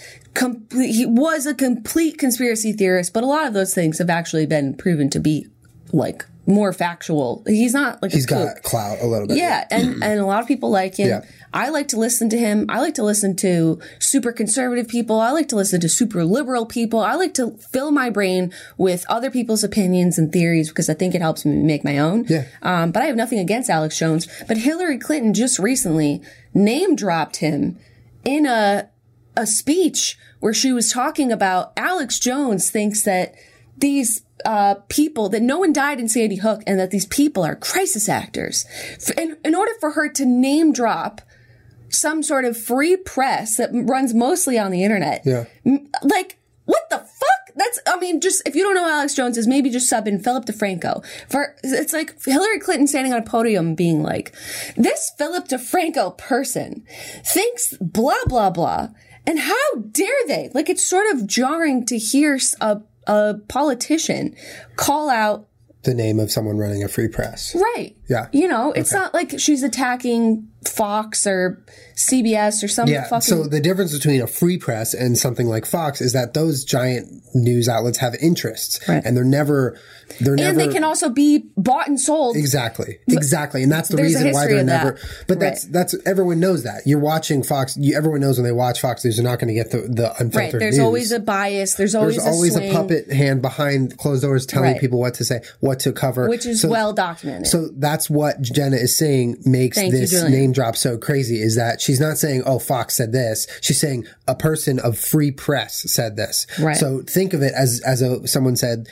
he was a complete conspiracy theorist, but a lot of those things have actually been proven to be like more factual. He's not like He's a kook. got clout a little bit. Yeah, and and a lot of people like him. Yeah. I like to listen to him. I like to listen to super conservative people. I like to listen to super liberal people. I like to fill my brain with other people's opinions and theories because I think it helps me make my own. Yeah. Um, but I have nothing against Alex Jones. But Hillary Clinton just recently name dropped him in a a speech where she was talking about Alex Jones thinks that these uh, people that no one died in Sandy Hook and that these people are crisis actors. In, in order for her to name drop some sort of free press that runs mostly on the internet, Yeah. like what the fuck? That's I mean, just if you don't know who Alex Jones is, maybe just sub in Philip DeFranco. For it's like Hillary Clinton standing on a podium being like, "This Philip DeFranco person thinks blah blah blah," and how dare they? Like it's sort of jarring to hear a a politician call out The name of someone running a free press. right. Yeah. You know, it's not like she's attacking Fox or CBS or some Yeah. fucking So the difference between a free press and something like Fox is that those giant news outlets have interests, Right. and they're never, they're and never. they can also be bought and sold Exactly. Exactly. And that's the There's reason why they're of that. never, but that's, that's, everyone knows that. You're watching Fox, you, everyone knows when they watch Fox News, they're not going to get the, the unfiltered Right. There's news. always a bias. There's always There's a always a swing, puppet hand behind closed doors telling Right. people what to say, what to cover. which is So- well documented. So that's what Jenna is saying makes Thank this Julian. name drop so crazy is that she's not saying, oh, Fox said this. She's saying a person of free press said this. Right. So think of it as, as a, someone said,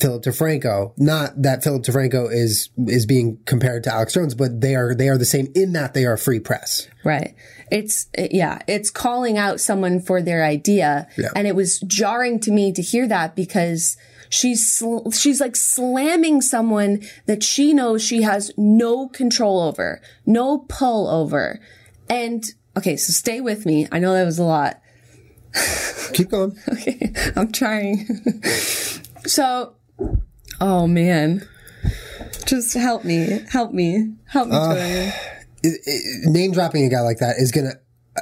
Philip DeFranco. Not that Philip DeFranco is, is being compared to Alex Jones, but they are, they are the same in that they are free press. right. It's yeah. It's calling out someone for their idea, Yeah. and it was jarring to me to hear that because she's sl- she's like slamming someone that she knows she has no control over, no pull over, and okay. So stay with me. I know that was a lot. Keep going. Okay, I'm trying. so, oh man, just help me, help me, help me, uh, Julian. it- it- name dropping a guy like that is going to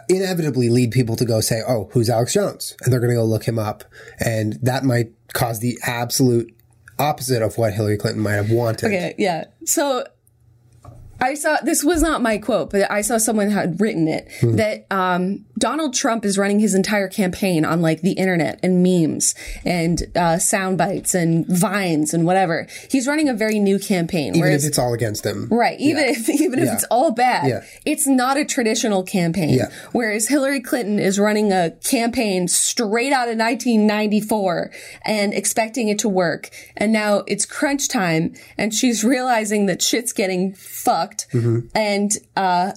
inevitably lead people to go say, "Oh, who's Alex Jones?" and they're going to go look him up, and that might cause the absolute opposite of what Hillary Clinton might have wanted. Okay, yeah. So I saw this was not my quote, but I saw someone had written it that um, Donald Trump is running his entire campaign on like the internet and memes and uh, sound bites and vines and whatever. He's running a very new campaign. Even whereas, if it's all against him, Right. Even if even if it's all bad, Yeah. it's not a traditional campaign. Yeah. Whereas Hillary Clinton is running a campaign straight out of 1994 and expecting it to work. And now it's crunch time and she's realizing that shit's getting fucked and uh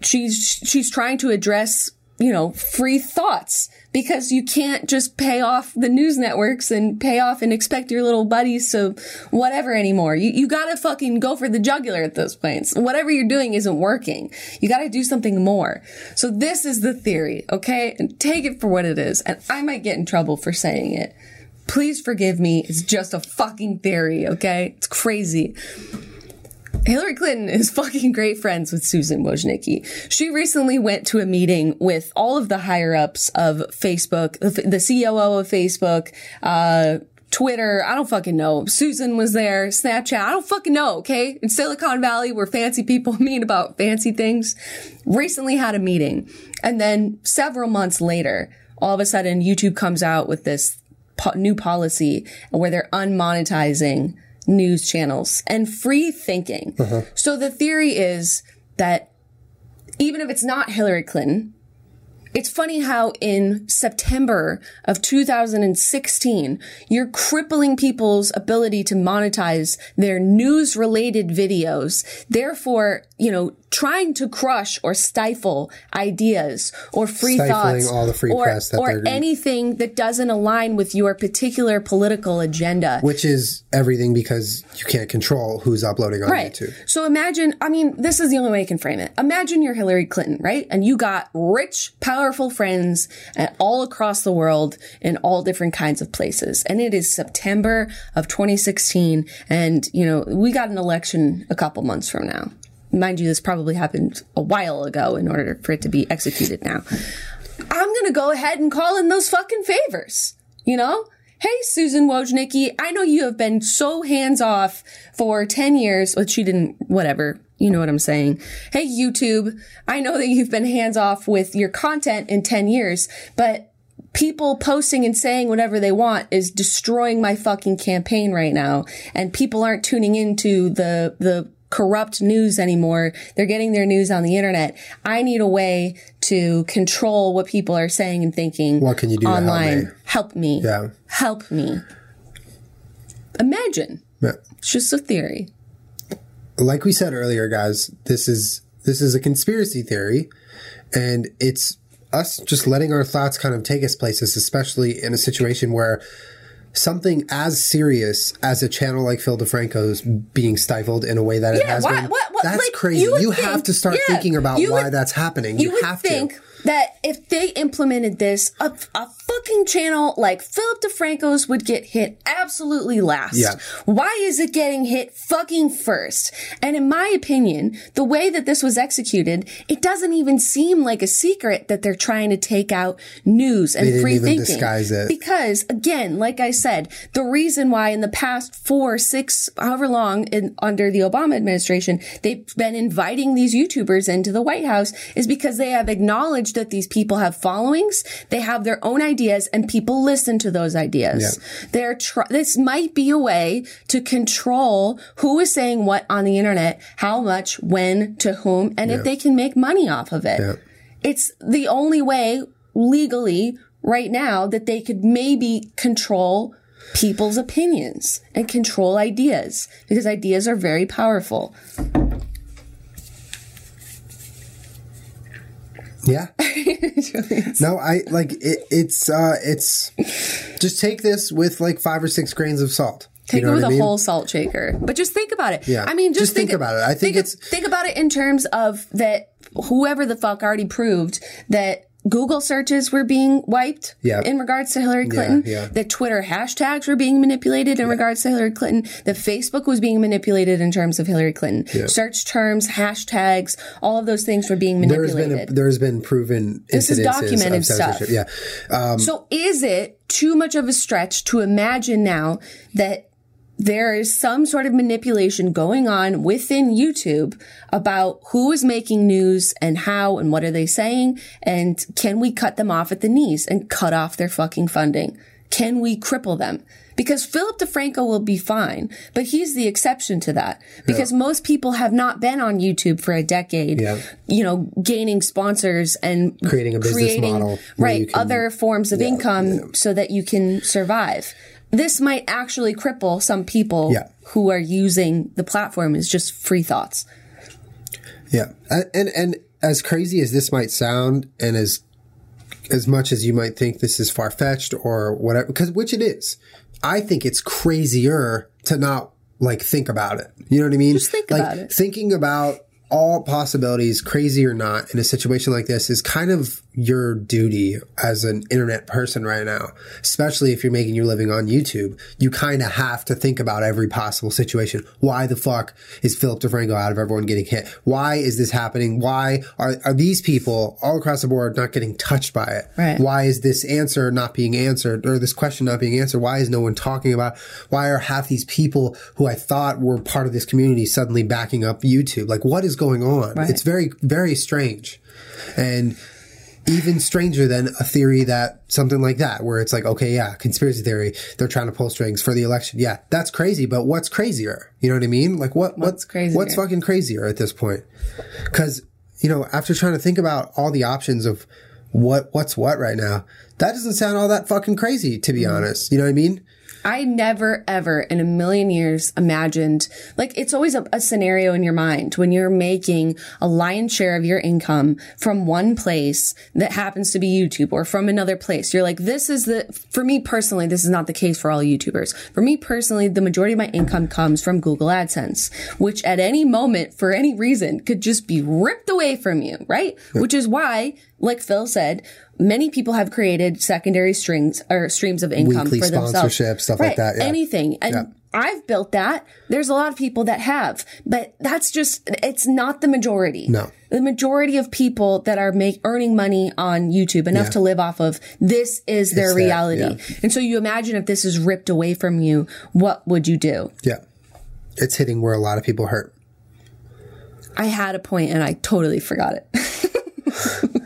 she's she's trying to address you know free thoughts because you can't just pay off the news networks and pay off and expect your little buddies to whatever anymore. You, you gotta fucking go for the jugular at those points. Whatever you're doing isn't working. You gotta do something more. So this is the theory okay? And take it for what it is. And i might get in trouble for saying it. Please forgive me. It's just a fucking theory okay? It's crazy Hillary Clinton is fucking great friends with Susan Wojcicki. She recently went to a meeting with all of the higher ups of Facebook, the COO of Facebook, uh, Twitter. I don't fucking know. Susan was there. Snapchat. I don't fucking know. Okay. In Silicon Valley where fancy people meet about fancy things. Recently had a meeting. And then several months later, all of a sudden YouTube comes out with this po- new policy where they're unmonetizing news channels and free thinking. Uh-huh. So the theory is that even if it's not Hillary Clinton, it's funny how in September of 2016, you're crippling people's ability to monetize their news related videos. Therefore, you know, trying to crush or stifle ideas or free Stifling thoughts free or, or anything that doesn't align with your particular political agenda. which is everything because you can't control who's uploading on Right. YouTube. So imagine, I mean, this is the only way I can frame it. Imagine you're Hillary Clinton, right? And you got rich, powerful friends uh, all across the world in all different kinds of places. And it is September of 2016. And, you know, we got an election a couple months from now. Mind you, this probably happened a while ago in order for it to be executed now. I'm going to go ahead and call in those fucking favors. You know? Hey, Susan Wojnicki, I know you have been so hands off for 10 years, but she didn't, whatever. You know what I'm saying. Hey, YouTube, I know that you've been hands off with your content in 10 years, but people posting and saying whatever they want is destroying my fucking campaign right now. And people aren't tuning into the, the corrupt news anymore. They're getting their news on the internet. I need a way to control what people are saying and thinking. What can you do to help online? me? Help me. Yeah. Help me. Imagine. Yeah. It's just a theory. like we said earlier, guys, this is this is a conspiracy theory, and it's us just letting our thoughts kind of take us places, especially in a situation where something as serious as a channel like Phil DeFranco's being stifled in a way that it has why- been. what- what- that's like, crazy. you You, would have think- to start yeah, thinking about why would- that's happening. You, You, would have think to. That if they implemented this, a, a fucking channel like Philip DeFranco's would get hit absolutely last. Yeah. Why is it getting hit fucking first? And in my opinion, the way that this was executed, it doesn't even seem like a secret that they're trying to take out news and free thinking. Because again, like I said, the reason why in the past four, six, however long in, under the Obama administration, they've been inviting these YouTubers into the White House is because they have acknowledged that these people have followings, they have their own ideas, and people listen to those ideas. They're tr- this might be a way to control who is saying what on the internet, how much, when, to whom, and if they can make money off of it. Yeah. It's the only way legally right now that they could maybe control people's opinions and control ideas because ideas are very powerful. Yeah. no, I like it, it's uh it's just take this with like five or six grains of salt. Take you know it with what a I mean? whole salt shaker. But just think about it. Yeah. I mean, just, Just think about it. I think it's- think about it in terms of that whoever the fuck already proved that Google searches were being wiped Yeah. in regards to Hillary Clinton. yeah. That Twitter hashtags were being manipulated in regards to Hillary Clinton. The Facebook was being manipulated in terms of Hillary Clinton. Search terms, hashtags, all of those things were being There's manipulated. been a, there's been proven This is documented stuff. Yeah. Um, So is it too much of a stretch to imagine now that there is some sort of manipulation going on within YouTube about who is making news and how and what are they saying? And can we cut them off at the knees and cut off their fucking funding? Can we cripple them? Because Philip DeFranco will be fine, but he's the exception to that. Because most people have not been on YouTube for a decade, Yeah. you know, gaining sponsors and Creating a business creating, model right, can- other forms of income so that you can survive. This might actually cripple some people Yeah. who are using the platform as just free thoughts. Yeah, and, and and as crazy as this might sound, and as as much as you might think this is far fetched or whatever, because which it is, I think it's crazier to not like think about it. You know what I mean? Just think like, about it. Thinking about all possibilities, crazy or not, in a situation like this is kind of your duty as an internet person right now, especially if you're making your living on YouTube. You kind of have to think about every possible situation. Why the fuck is Philip DeFranco out of everyone getting hit? Why is this happening? Why are, are these people all across the board not getting touched by it? Right. Why is this answer not being answered or this question not being answered? Why is no one talking about? Why are half these people who I thought were part of this community suddenly backing up YouTube? Like, what is going on? It's very, very strange. And even stranger than a theory that something like that, where it's like, okay, yeah, conspiracy theory, they're trying to pull strings for the election. Yeah, that's crazy, but what's crazier? You know what I mean? Like, what, What's what, crazier? What's fucking crazier at this point? Cause, you know, after trying to think about all the options of what, what's what right now, that doesn't sound all that fucking crazy, to be Mm-hmm. honest. You know what I mean? I never, ever in a million years imagined, like, it's always a, a scenario in your mind when you're making a lion's share of your income from one place that happens to be YouTube or from another place. You're like, this is the, for me personally, this is not the case for all YouTubers. For me personally, the majority of my income comes from Google AdSense, which at any moment, for any reason, could just be ripped away from you, right? Which is why, like Phil said, many people have created secondary strings or streams of income Weekly for themselves. stuff like that, yeah. Anything. And I've built that. There's a lot of people that have, but that's just, it's not the majority. No. The majority of people that are make, earning money on YouTube enough Yeah. to live off of, this is their It's that, reality. yeah. And so you imagine if this is ripped away from you, what would you do? Yeah. It's hitting where a lot of people hurt. I had a point and I totally forgot it.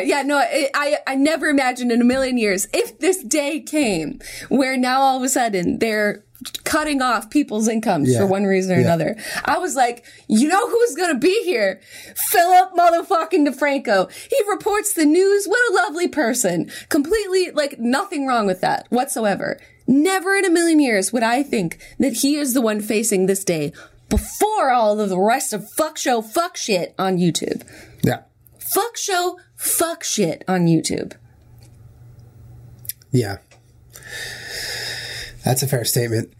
okay, yeah, no, I, I I never imagined in a million years if this day came where now all of a sudden they're cutting off people's incomes Yeah. for one reason or Yeah. another. I was like, you know who's gonna be here? Philip motherfucking DeFranco. He reports the news. What a lovely person. Completely like nothing wrong with that whatsoever. Never in a million years would I think that he is the one facing this day before all of the rest of fuck show fuck shit on YouTube. Yeah. Fuck show fuck shit on YouTube. Yeah. That's a fair statement.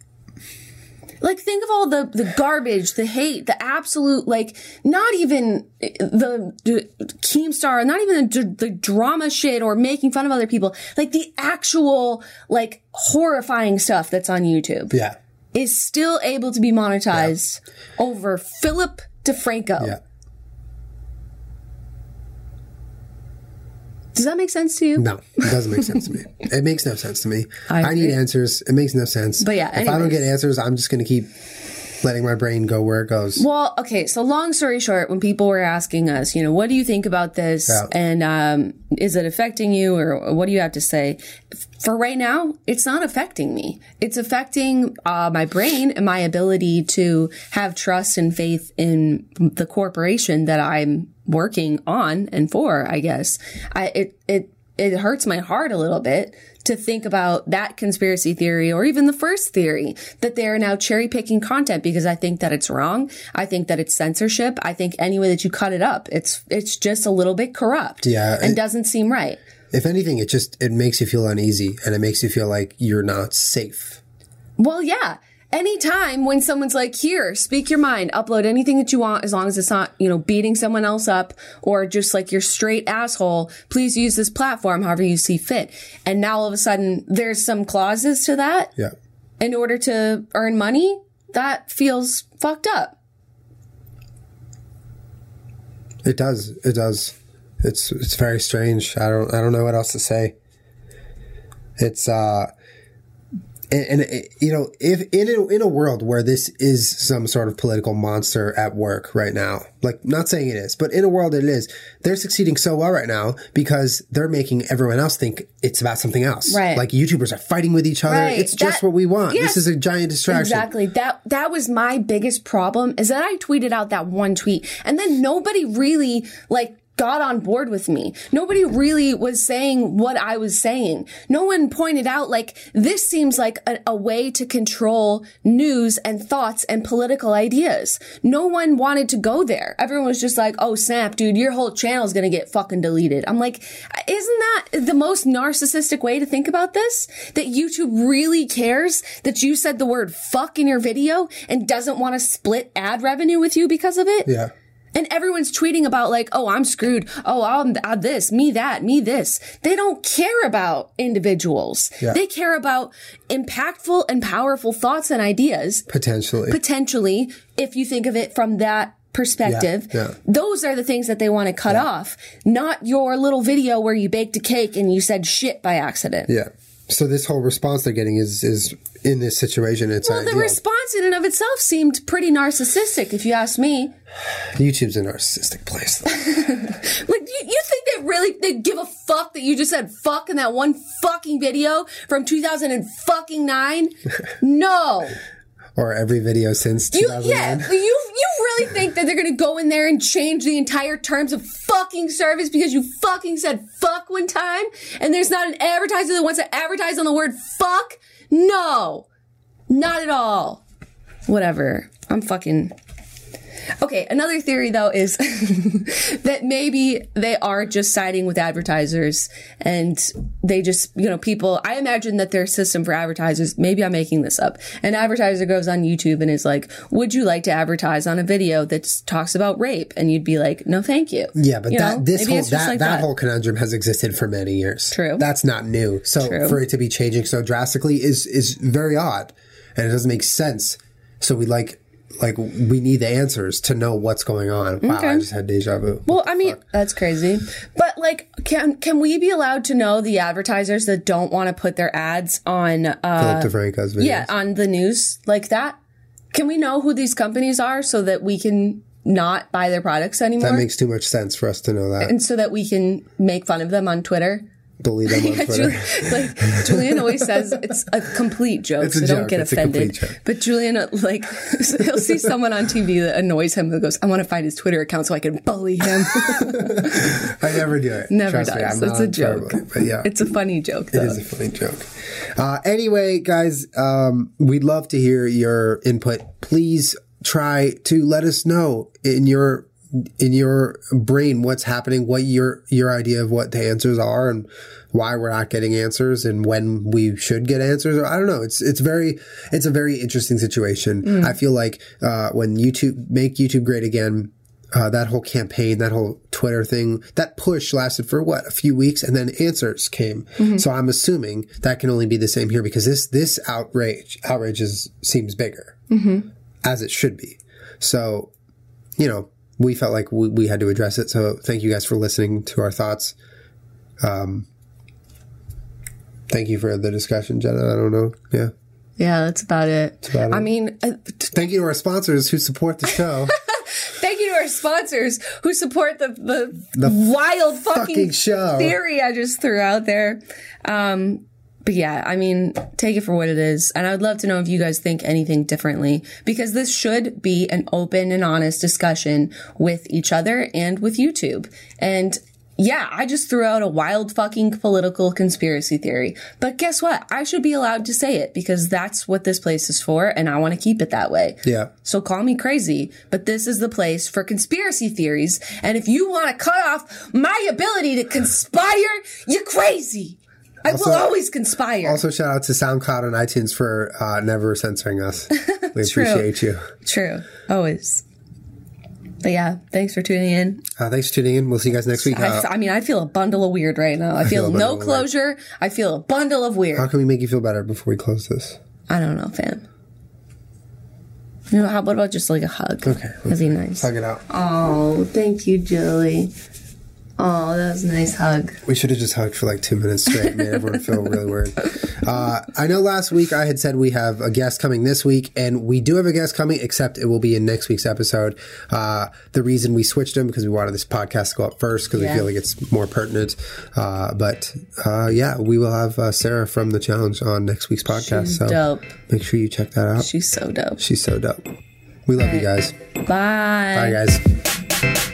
Like think of all the the garbage, the hate, the absolute like not even the, the Keemstar, not even the, the drama shit or making fun of other people. Like the actual like horrifying stuff that's on YouTube Yeah. is still able to be monetized over Philip DeFranco. Yeah. Does that make sense to you? No, it doesn't make sense to me. It makes no sense to me. I I, need answers. It makes no sense. But yeah, if I don't get answers, I'm just going to keep letting my brain go where it goes. Well, okay. So long story short, when people were asking us, you know, what do you think about this? Yeah. And, um, is it affecting you or what do you have to say? For right now, it's not affecting me. It's affecting, uh, my brain and my ability to have trust and faith in the corporation that I'm working on and for, I guess. I, it, it, it hurts my heart a little bit to think about that conspiracy theory or even the first theory that they are now cherry picking content because I think that it's wrong. I think that it's censorship. I think any way that you cut it up, it's, it's just a little bit corrupt. Yeah, And it- doesn't seem right. If anything, it just it makes you feel uneasy and it makes you feel like you're not safe. Well, yeah. Anytime when someone's like, here, speak your mind, upload anything that you want, as long as it's not, you know, beating someone else up or just like you're straight asshole, please use this platform however you see fit. And now all of a sudden there's some clauses to that Yeah. in order to earn money. That feels fucked up. It does. It does. It's it's very strange. I don't I don't know what else to say. It's uh and, and eh, you know if in a, in a world where this is some sort of political monster at work right now like not saying it is but in a world it is they're succeeding so well right now because they're making everyone else think it's about something else Right. like youtubers are fighting with each other Right. it's just That- what we want yes. this is a giant distraction Exactly. That that was my biggest problem is that I tweeted out that one tweet and then nobody really like got on board with me. Nobody really was saying what I was saying. No one pointed out like this seems like a, a way to control news and thoughts and political ideas. No one wanted to go there. Everyone was just like, "Oh snap, dude, your whole channel's going to get fucking deleted." I'm like, isn't that the most narcissistic way to think about this? That YouTube really cares that you said the word fuck in your video and doesn't want to split ad revenue with you because of it? yeah And everyone's tweeting about like, oh, I'm screwed. Oh, I'm uh, this, me that, me this. They don't care about individuals. Yeah. They care about impactful and powerful thoughts and ideas potentially potentially, if you think of it from that perspective, Yeah, yeah. those are the things that they want to cut off, not your little video where you baked a cake and you said shit by accident. yeah so this whole response they're getting is is in this situation it's Well, the response in and of itself seemed pretty narcissistic, if you ask me. YouTube's a narcissistic place. Though. Like, you, you think they really they give a fuck that you just said fuck in that one fucking video from 2000 and fucking nine? No. Or every video since You, yeah, you you really think that they're gonna go in there and change the entire terms of fucking service because you fucking said fuck one time and there's not an advertiser that wants to advertise on the word fuck? No, not at all. Whatever. I'm fucking Okay, another theory though is that maybe they are just siding with advertisers and they just, you know, people, I imagine that their system for advertisers, maybe I'm making this up. An advertiser goes on YouTube and is like, would you like to advertise on a video that talks about rape? And you'd be like, no, thank you. Yeah, but You that know, this maybe whole it's just that, that whole conundrum has existed for many years. True. That's not new. So True. for it to be changing so drastically is is very odd, and it doesn't make sense. So we like like we need the answers to know what's going on. Wow, I just had deja vu. Well, I mean, that's crazy. But like, can can we be allowed to know the advertisers that don't want to put their ads on? Uh, Philip DeFranco's videos. yeah, on the news like that. Can we know who these companies are so that we can not buy their products anymore, that makes too much sense for us to know that. and so that we can make fun of them on Twitter? Bully them on Twitter. Ju- like Julian always says, it's a complete joke, It's so don't get It's offended. joke. But Julian, uh, like, he'll see someone on TV that annoys him and goes, "I want to find his Twitter account so I can bully him." I never do it. Never Trust does. I'm it's a joke. but yeah, It's a funny joke, though. It is a funny joke. Uh, anyway, guys, um, we'd love to hear your input. Please try to let us know in your in your brain what's happening, what your your idea of what the answers are, and why we're not getting answers, and when we should get answers. Or I don't know. It's it's very it's a very interesting situation. I feel like uh, when YouTube make YouTube great again uh, that whole campaign, that whole Twitter thing, that push lasted for what a few weeks, and then answers came. So I'm assuming that can only be the same here because this this outrage outrage is, seems bigger, as it should be. So, you know, we felt like we, we had to address it. So thank you guys for listening to our thoughts. Um, thank you for the discussion, Jenna. I don't know. Yeah. Yeah, that's about it. about it. I mean, uh, t- Thank you to our sponsors who support the show. thank you to our sponsors who support the the, wild fucking, fucking show. theory I just threw out there. Um, but yeah, I mean, take it for what it is. And I would love to know if you guys think anything differently because this should be an open and honest discussion with each other and with YouTube. And yeah, I just threw out a wild fucking political conspiracy theory. But guess what? I should be allowed to say it because that's what this place is for and I want to keep it that way. yeah. So call me crazy, but this is the place for conspiracy theories. And if you want to cut off my ability to conspire, you're crazy. I Also- will always conspire. Also, shout out to SoundCloud and iTunes for uh, never censoring us. We appreciate you. True. Always. But yeah, thanks for tuning in. Uh, thanks for tuning in. We'll see you guys next week. I, Uh, I mean, I feel a bundle of weird right now. I feel, feel no bundle of weird. closure. I feel a bundle of weird. how can we make you feel better before we close this? I don't know, fam. You know, how what about just like a hug? Okay, That'd be nice. Hug it out. Oh, thank you, Joey. Oh, that was a nice hug. We should have just hugged for like two minutes straight. Made everyone feel really weird. Uh, I know last week I had said we have a guest coming this week, and we do have a guest coming, except it will be in next week's episode. Uh, the reason we switched him because we wanted this podcast to go up first because Yeah. we feel like it's more pertinent. Uh, but uh, yeah, we will have uh, Sarah from the challenge on next week's podcast. She's so dope. make sure you check that out. She's so dope. She's so dope. We love you guys. Bye. Bye, guys.